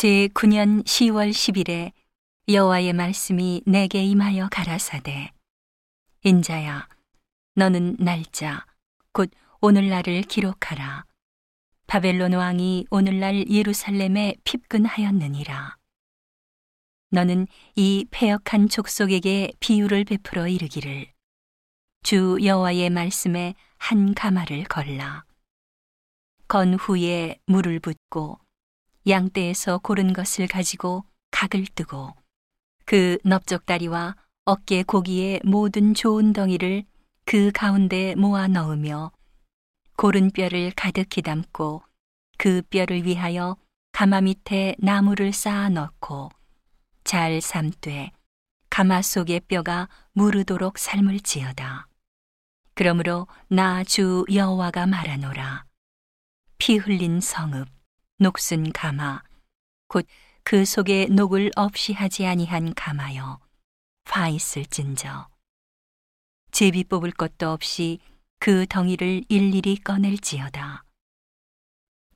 제 9년 10월 10일에 여호와의 말씀이 내게 임하여 가라사대 인자야 너는 날짜 곧 오늘날을 기록하라. 바벨론 왕이 오늘날 예루살렘에 핍근하였느니라. 너는 이 패역한 족속에게 비유를 베풀어 이르기를. 주 여호와의 말씀에 한 가마를 걸라. 건 후에 물을 붓고 양떼에서 고른 것을 가지고 각을 뜨고 그 넓적다리와 어깨 고기의 모든 좋은 덩이를 그 가운데 모아 넣으며 고른 뼈를 가득히 담고 그 뼈를 위하여 가마 밑에 나무를 쌓아 넣고 잘 삶되 가마 속의 뼈가 무르도록 삶을 지어다. 그러므로 나 주 여호와가 말하노라. 피 흘린 성읍, 녹슨 가마, 곧 그 속에 녹을 없이 하지 아니한 가마여, 화 있을진저. 제비 뽑을 것도 없이 그 덩이를 일일이 꺼낼지어다.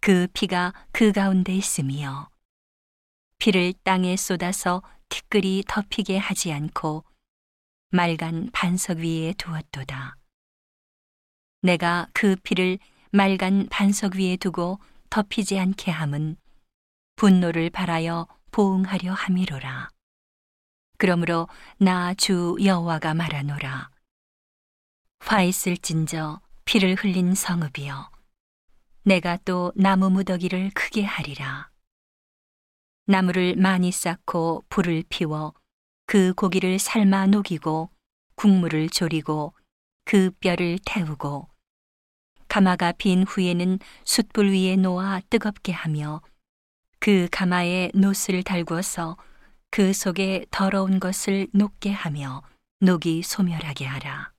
그 피가 그 가운데 있으며, 피를 땅에 쏟아서 티끌이 덮이게 하지 않고, 말간 반석 위에 두었도다. 내가 그 피를 말간 반석 위에 두고 덮이지 않게 함은 분노를 발하여 보응하려 함이로라. 그러므로 나 주 여호와가 말하노라. 화 있을진저 피를 흘린 성읍이여. 내가 또 나무 무더기를 크게 하리라. 나무를 많이 쌓고 불을 피워 그 고기를 삶아 녹이고 국물을 졸이고 그 뼈를 태우고 가마가 빈 후에는 숯불 위에 놓아 뜨겁게 하며 그 가마에 노스를 달구어서 그 속에 더러운 것을 녹게 하며 녹이 소멸하게 하라.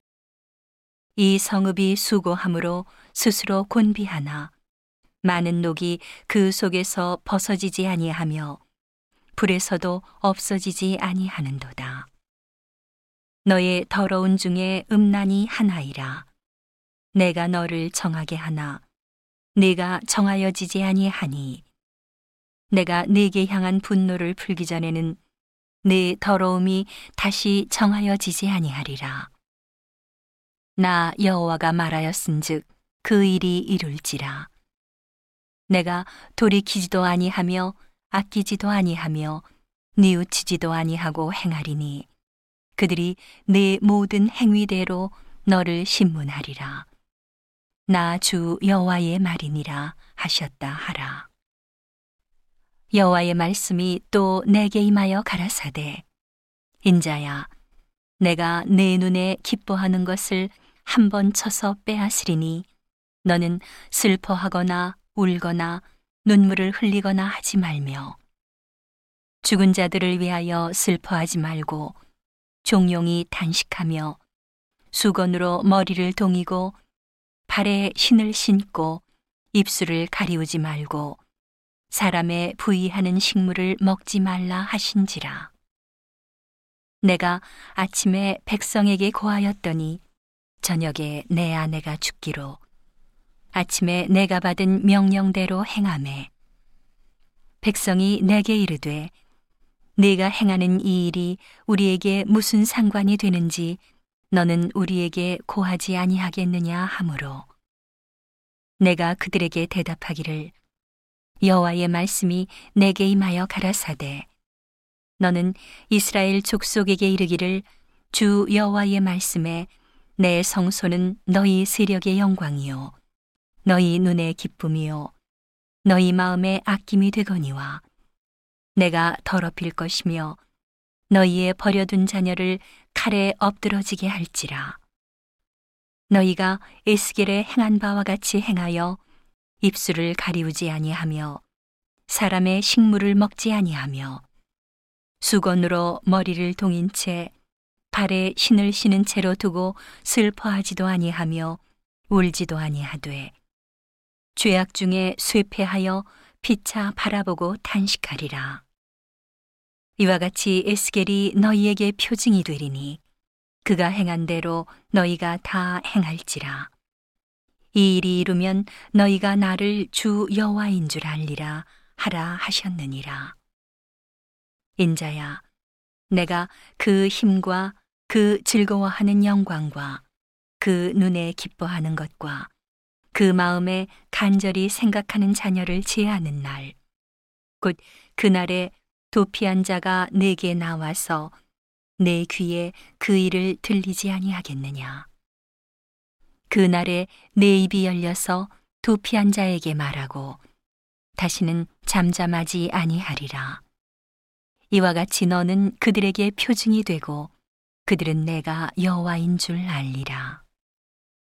이 성읍이 수고함으로 스스로 곤비하나 많은 녹이 그 속에서 벗어지지 아니하며 불에서도 없어지지 아니하는도다. 너의 더러운 중에 음란이 하나이라. 내가 너를 정하게 하나 네가 정하여지지 아니하니 내가 네게 향한 분노를 풀기 전에는 네 더러움이 다시 정하여지지 아니하리라. 나 여호와가 말하였은즉 그 일이 이룰지라. 내가 돌이키지도 아니하며 아끼지도 아니하며 뉘우치지도 아니하고 행하리니 그들이 내 모든 행위대로 너를 신문하리라. 나 주 여호와의 말이니라 하셨다 하라. 여호와의 말씀이 또 내게 임하여 가라사대 인자야 내가 내 눈에 기뻐하는 것을 한 번 쳐서 빼앗으리니 너는 슬퍼하거나 울거나 눈물을 흘리거나 하지 말며 죽은 자들을 위하여 슬퍼하지 말고 종용이 단식하며 수건으로 머리를 동이고 발에 신을 신고 입술을 가리우지 말고 사람의 부의하는 식물을 먹지 말라 하신지라. 내가 아침에 백성에게 고하였더니 저녁에 내 아내가 죽기로 아침에 내가 받은 명령대로 행함에 백성이 내게 이르되 네가 행하는 이 일이 우리에게 무슨 상관이 되는지 너는 우리에게 고하지 아니하겠느냐 하므로 내가 그들에게 대답하기를 여호와의 말씀이 내게 임하여 가라사대. 너는 이스라엘 족속에게 이르기를 주 여호와의 말씀에 내 성소는 너희 세력의 영광이요 너희 눈의 기쁨이요 너희 마음의 아낌이 되거니와 내가 더럽힐 것이며 너희의 버려둔 자녀를 칼에 엎드러지게 할지라. 너희가 에스겔에 행한 바와 같이 행하여 입술을 가리우지 아니하며 사람의 식물을 먹지 아니하며 수건으로 머리를 동인 채 발에 신을 신은 채로 두고 슬퍼하지도 아니하며 울지도 아니하되 죄악 중에 쇠폐하여 피차 바라보고 탄식하리라. 이와 같이 에스겔이 너희에게 표징이 되리니 그가 행한 대로 너희가 다 행할지라. 이 일이 이루면 너희가 나를 주 여호와인 줄 알리라 하라 하셨느니라. 인자야, 내가 그 힘과 그 즐거워하는 영광과 그 눈에 기뻐하는 것과 그 마음에 간절히 생각하는 자녀를 제하는 날, 곧 그날에 도피한 자가 내게 나와서 내 귀에 그 일을 들리지 아니하겠느냐. 그날에 내 입이 열려서 도피한 자에게 말하고 다시는 잠잠하지 아니하리라. 이와 같이 너는 그들에게 표징이 되고 그들은 내가 여호와인 줄 알리라.